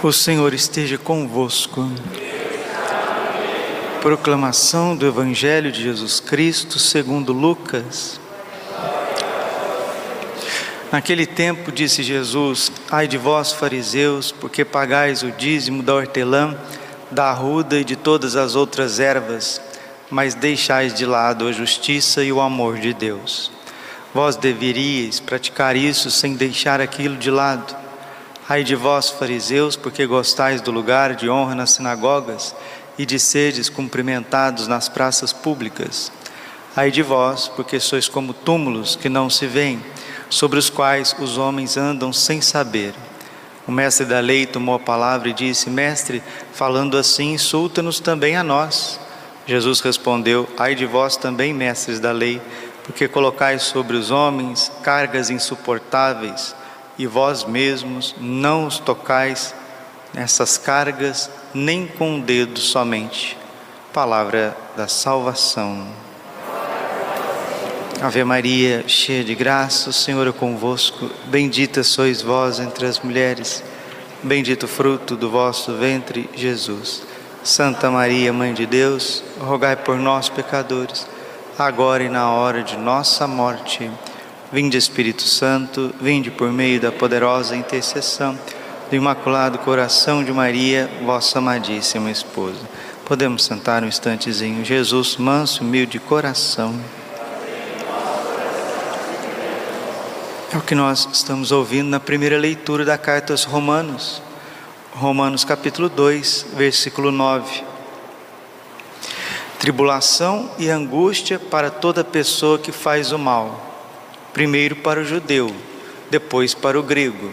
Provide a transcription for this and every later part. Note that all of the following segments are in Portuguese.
O Senhor esteja convosco. Proclamação do Evangelho de Jesus Cristo segundo Lucas. Naquele tempo disse Jesus: Ai de vós, fariseus, porque pagais o dízimo da hortelã, da arruda e de todas as outras ervas, mas deixais de lado a justiça e o amor de Deus. Vós deveríeis praticar isso sem deixar aquilo de lado. Ai de vós, fariseus, porque gostais do lugar de honra nas sinagogas e de seres cumprimentados nas praças públicas. Ai de vós, porque sois como túmulos que não se veem, sobre os quais os homens andam sem saber. O mestre da lei tomou a palavra e disse: Mestre, falando assim, insulta-nos também a nós. Jesus respondeu: Ai de vós também, mestres da lei, porque colocais sobre os homens cargas insuportáveis e vós mesmos não os tocais nessas cargas, nem com o dedo somente. Palavra da salvação. Ave Maria, cheia de graça, o Senhor é convosco. Bendita sois vós entre as mulheres, bendito o fruto do vosso ventre, Jesus. Santa Maria, Mãe de Deus, rogai por nós, pecadores, agora e na hora de nossa morte. Vinde Espírito Santo, vinde por meio da poderosa intercessão do Imaculado Coração de Maria, vossa amadíssima esposa. Podemos sentar um instantezinho. Jesus, manso, humilde de coração. É o que nós estamos ouvindo na primeira leitura da carta aos Romanos. Romanos capítulo 2, versículo 9. Tribulação e angústia para toda pessoa que faz o mal primeiro para o judeu, depois para o grego.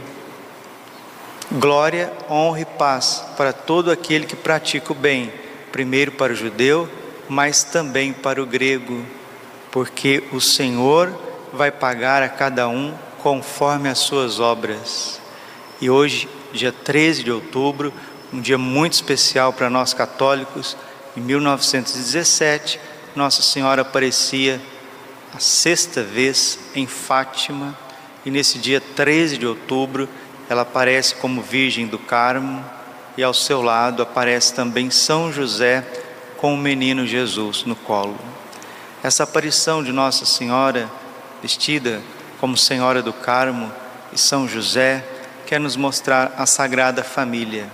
Glória, honra e paz para todo aquele que pratica o bem, primeiro para o judeu, mas também para o grego, porque o Senhor vai pagar a cada um conforme as suas obras. E hoje, dia 13 de outubro, um dia muito especial para nós católicos, em 1917, Nossa Senhora aparecia a sexta vez em Fátima, e nesse dia 13 de outubro ela aparece como Virgem do Carmo, e ao seu lado aparece também São José com o menino Jesus no colo. Essa aparição de Nossa Senhora, vestida como Senhora do Carmo e São José, quer nos mostrar a Sagrada Família.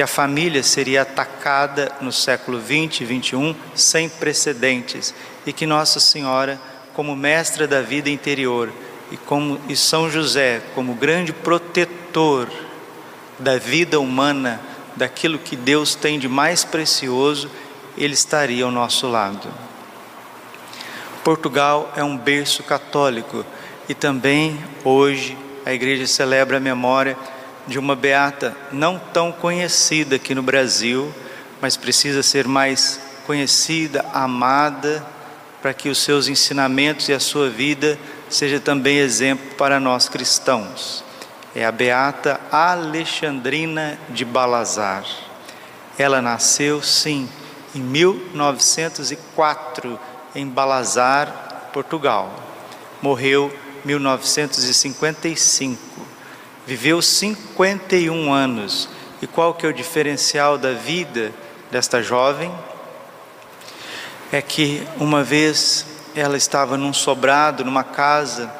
Que a família seria atacada no século 20 e 21 sem precedentes e que Nossa Senhora, como mestra da vida interior, e, como, e São José, como grande protetor da vida humana, daquilo que Deus tem de mais precioso, ele estaria ao nosso lado. Portugal é um berço católico e também hoje a igreja celebra a memória de uma beata não tão conhecida aqui no Brasil, mas precisa ser mais conhecida, amada para que os seus ensinamentos e a sua vida seja também exemplo para nós cristãos. É a beata Alexandrina de Balazar. Ela nasceu, sim, em 1904 em Balazar, Portugal. Morreu em 1955. Viveu 51 anos. E qual que é o diferencial da vida desta jovem? é que uma vez ela estava num sobrado, numa casa,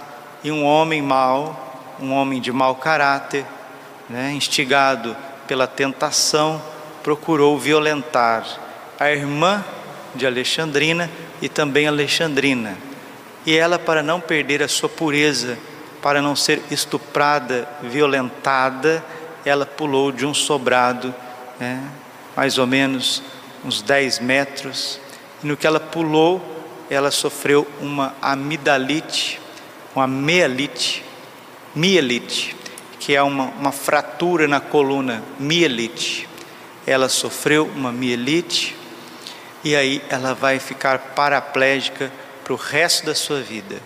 e um homem mau, um homem de mau caráter, né, instigado pela tentação, procurou violentar a irmã de Alexandrina e também Alexandrina. E ela, para não perder a sua pureza, para não ser estuprada, violentada, ela pulou de um sobrado, né, mais ou menos uns 10 metros, e no que ela pulou, ela sofreu uma amidalite, uma mielite, mielite, que é uma, uma fratura na coluna, mielite. Ela sofreu uma mielite e aí ela vai ficar paraplégica para o resto da sua vida.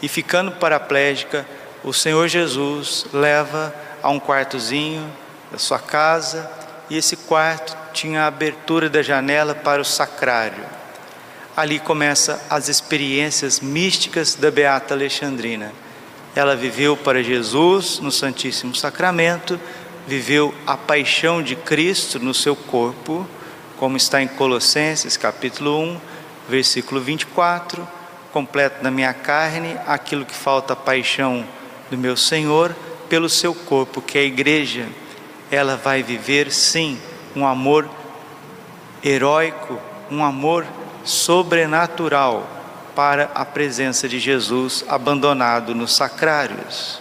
E ficando paraplégica, o Senhor Jesus leva a um quartozinho da sua casa e esse quarto tinha a abertura da janela para o sacrário ali começa as experiências místicas da Beata Alexandrina. Ela viveu para Jesus no Santíssimo Sacramento, viveu a paixão de Cristo no seu corpo, como está em Colossenses capítulo 1, versículo 24, completo na minha carne aquilo que falta a paixão do meu Senhor pelo seu corpo, que é a igreja. Ela vai viver sim um amor heróico, um amor sobrenatural para a presença de Jesus abandonado nos sacrários.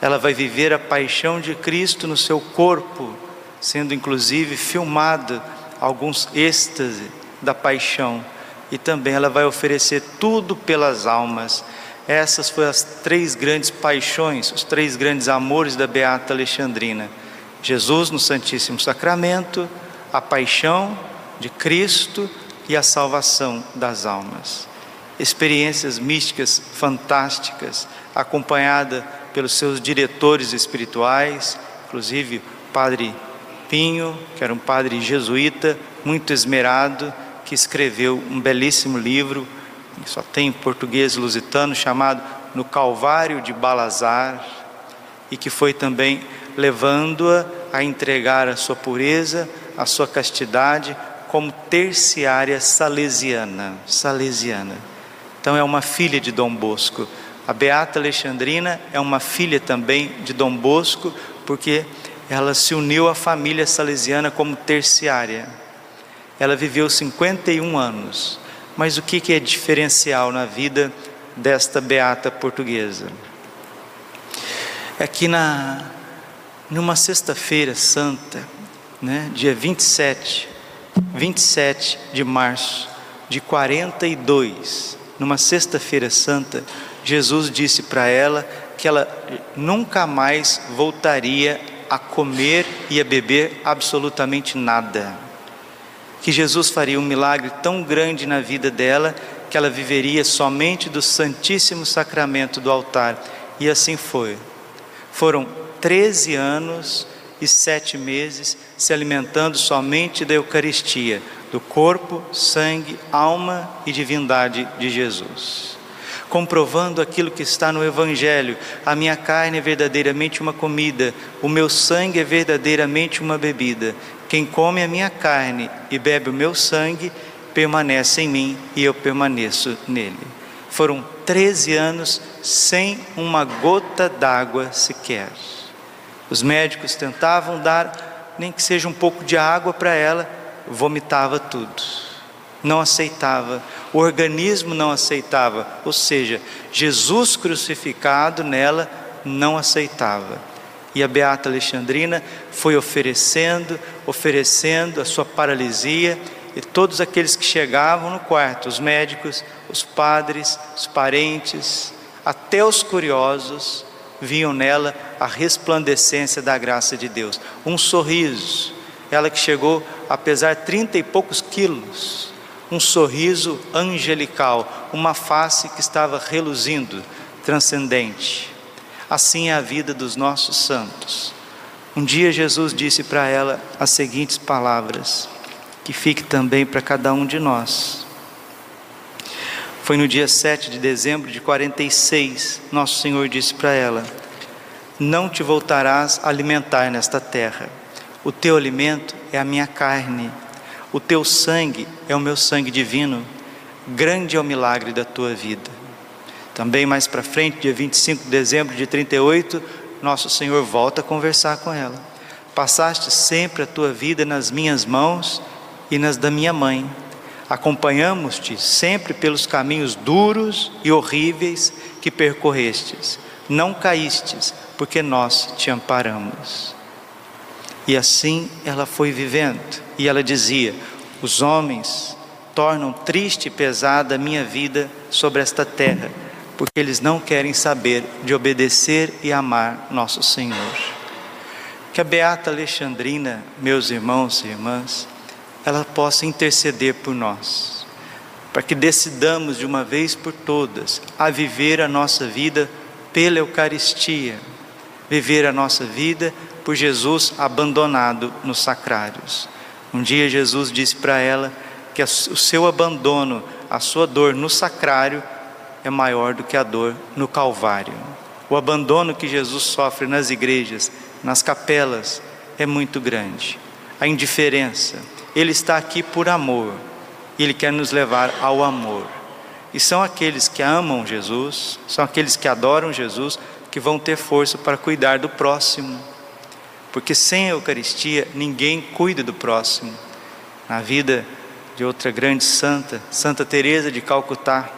Ela vai viver a paixão de Cristo no seu corpo, sendo inclusive filmado alguns êxtase da paixão, e também ela vai oferecer tudo pelas almas. Essas foram as três grandes paixões, os três grandes amores da Beata Alexandrina: Jesus no Santíssimo Sacramento, a paixão de Cristo e a salvação das almas. Experiências místicas fantásticas, acompanhada pelos seus diretores espirituais, inclusive o Padre Pinho, que era um padre jesuíta, muito esmerado, que escreveu um belíssimo livro, só tem em português lusitano, chamado No Calvário de Balazar, e que foi também levando-a a entregar a sua pureza, a sua castidade, como terciária salesiana, salesiana. Então é uma filha de Dom Bosco. A Beata Alexandrina é uma filha também de Dom Bosco, porque ela se uniu à família salesiana como terciária. Ela viveu 51 anos. Mas o que é diferencial na vida desta beata portuguesa? É que na, numa sexta-feira santa, né, dia 27, 27 de março de 42, numa sexta-feira santa, Jesus disse para ela que ela nunca mais voltaria a comer e a beber absolutamente nada. Que Jesus faria um milagre tão grande na vida dela que ela viveria somente do Santíssimo Sacramento do altar. E assim foi. Foram 13 anos e sete meses se alimentando somente da Eucaristia, do corpo, sangue, alma e divindade de Jesus comprovando aquilo que está no Evangelho: a minha carne é verdadeiramente uma comida, o meu sangue é verdadeiramente uma bebida. Quem come a minha carne e bebe o meu sangue permanece em mim e eu permaneço nele. Foram 13 anos sem uma gota d'água sequer. Os médicos tentavam dar nem que seja um pouco de água para ela, vomitava tudo não aceitava, o organismo não aceitava, ou seja, Jesus crucificado nela não aceitava. E a Beata Alexandrina foi oferecendo, oferecendo a sua paralisia, e todos aqueles que chegavam no quarto, os médicos, os padres, os parentes, até os curiosos, viam nela a resplandecência da graça de Deus. Um sorriso, ela que chegou a pesar trinta e poucos quilos, um sorriso angelical, uma face que estava reluzindo, transcendente. Assim é a vida dos nossos santos. Um dia Jesus disse para ela as seguintes palavras, que fique também para cada um de nós. Foi no dia 7 de dezembro de 46, nosso Senhor disse para ela: Não te voltarás a alimentar nesta terra, o teu alimento é a minha carne o teu sangue é o meu sangue divino, grande é o milagre da tua vida. Também mais para frente, dia 25 de dezembro de 38, nosso Senhor volta a conversar com ela. Passaste sempre a tua vida nas minhas mãos e nas da minha mãe. Acompanhamos-te sempre pelos caminhos duros e horríveis que percorrestes. Não caístes, porque nós te amparamos. E assim ela foi vivendo. E ela dizia: Os homens tornam triste e pesada a minha vida sobre esta terra, porque eles não querem saber de obedecer e amar nosso Senhor. Que a beata Alexandrina, meus irmãos e irmãs, ela possa interceder por nós, para que decidamos de uma vez por todas a viver a nossa vida pela Eucaristia, viver a nossa vida por Jesus abandonado nos sacrários. Um dia Jesus disse para ela que o seu abandono, a sua dor no sacrário é maior do que a dor no Calvário. O abandono que Jesus sofre nas igrejas, nas capelas, é muito grande. A indiferença. Ele está aqui por amor. Ele quer nos levar ao amor. E são aqueles que amam Jesus, são aqueles que adoram Jesus, que vão ter força para cuidar do próximo. Porque sem a Eucaristia, ninguém cuida do próximo. Na vida de outra grande santa, Santa Teresa de Calcutá,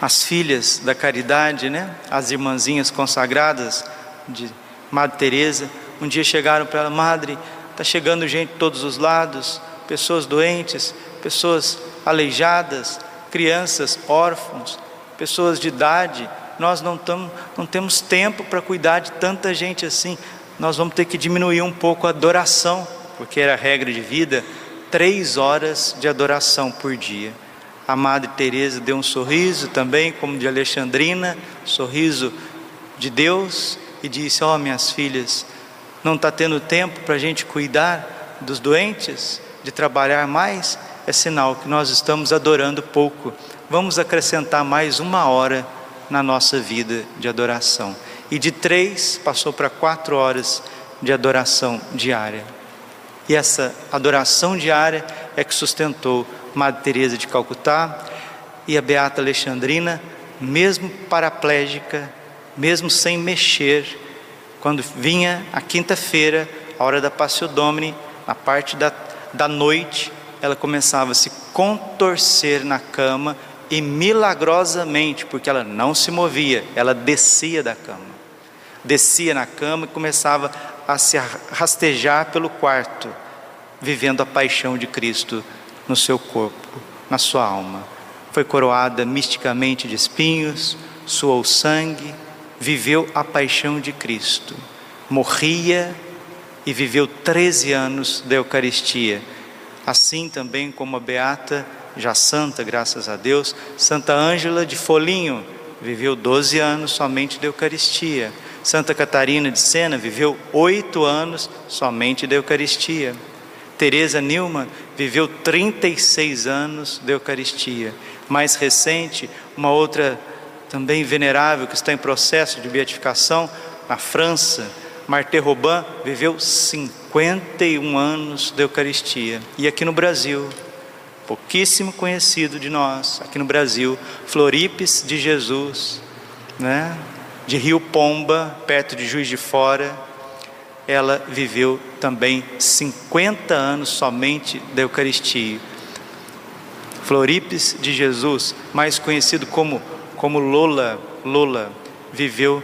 as filhas da caridade, né? As irmãzinhas consagradas de Madre Teresa, um dia chegaram para ela, Madre, está chegando gente de todos os lados, pessoas doentes, pessoas aleijadas, crianças órfãos, pessoas de idade, nós não, tamo, não temos tempo para cuidar de tanta gente assim, nós vamos ter que diminuir um pouco a adoração, porque era a regra de vida, três horas de adoração por dia. A Madre Teresa deu um sorriso também, como de Alexandrina, sorriso de Deus, e disse: Ó oh, minhas filhas, não está tendo tempo para a gente cuidar dos doentes, de trabalhar mais? é sinal que nós estamos adorando pouco. Vamos acrescentar mais uma hora na nossa vida de adoração. E de três passou para quatro horas de adoração diária. E essa adoração diária é que sustentou Madre Teresa de Calcutá e a Beata Alexandrina, mesmo paraplégica, mesmo sem mexer, quando vinha a quinta-feira, a hora da Passio Domini, na parte da, da noite, ela começava a se contorcer na cama e milagrosamente, porque ela não se movia, ela descia da cama. Descia na cama e começava a se rastejar pelo quarto, vivendo a paixão de Cristo no seu corpo, na sua alma. Foi coroada misticamente de espinhos, suou sangue, viveu a paixão de Cristo. Morria e viveu 13 anos da Eucaristia assim também como a beata, já santa, graças a Deus, Santa Ângela de Folinho, viveu 12 anos somente da Eucaristia. Santa Catarina de Sena viveu oito anos somente da Eucaristia. Teresa Newman viveu 36 anos da Eucaristia. Mais recente, uma outra também venerável que está em processo de beatificação na França, Marthe Robin viveu 51 anos de Eucaristia. E aqui no Brasil, pouquíssimo conhecido de nós, aqui no Brasil, Floripes de Jesus, né? de Rio Pomba, perto de Juiz de Fora, ela viveu também 50 anos somente da Eucaristia. Floripes de Jesus, mais conhecido como, como Lola, Lola, viveu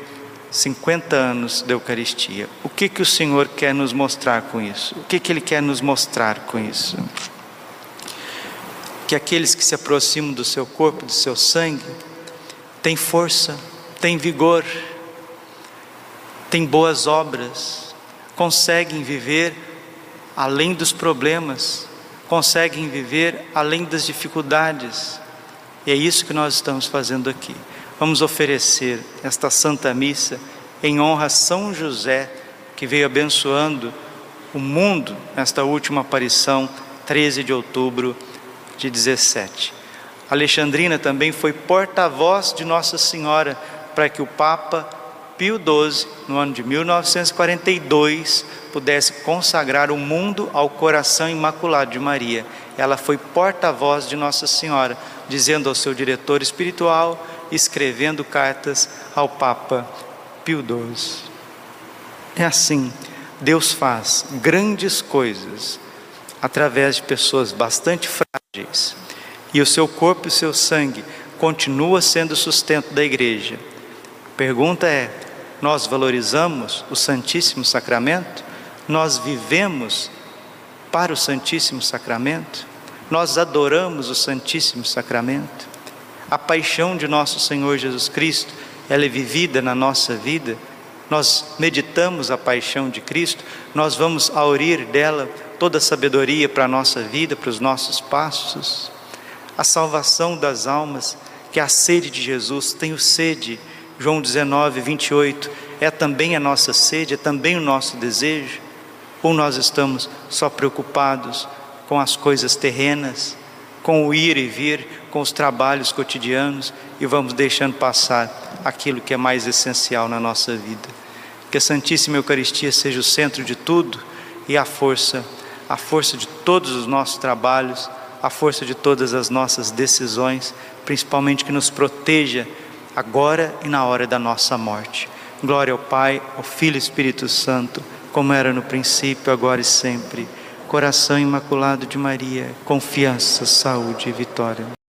50 anos da Eucaristia. O que que o Senhor quer nos mostrar com isso? O que que ele quer nos mostrar com isso? Que aqueles que se aproximam do seu corpo, do seu sangue, têm força, têm vigor, têm boas obras, conseguem viver além dos problemas, conseguem viver além das dificuldades. E é isso que nós estamos fazendo aqui. Vamos oferecer esta Santa Missa em honra a São José, que veio abençoando o mundo nesta última aparição, 13 de outubro de 17. Alexandrina também foi porta-voz de Nossa Senhora para que o Papa Pio XII, no ano de 1942, pudesse consagrar o mundo ao coração imaculado de Maria. Ela foi porta-voz de Nossa Senhora, dizendo ao seu diretor espiritual escrevendo cartas ao Papa Pio XII. É assim, Deus faz grandes coisas através de pessoas bastante frágeis, e o seu corpo e o seu sangue continua sendo sustento da igreja. A pergunta é: nós valorizamos o Santíssimo Sacramento? Nós vivemos para o Santíssimo Sacramento? Nós adoramos o Santíssimo Sacramento? a paixão de nosso Senhor Jesus Cristo, ela é vivida na nossa vida, nós meditamos a paixão de Cristo, nós vamos aurir dela toda a sabedoria para a nossa vida, para os nossos passos, a salvação das almas, que é a sede de Jesus, tenho sede, João 19, 28, é também a nossa sede, é também o nosso desejo, ou nós estamos só preocupados com as coisas terrenas, com o ir e vir, com os trabalhos cotidianos e vamos deixando passar aquilo que é mais essencial na nossa vida. Que a Santíssima Eucaristia seja o centro de tudo e a força, a força de todos os nossos trabalhos, a força de todas as nossas decisões, principalmente que nos proteja agora e na hora da nossa morte. Glória ao Pai, ao Filho e Espírito Santo, como era no princípio, agora e sempre. Coração imaculado de Maria, confiança, saúde e vitória.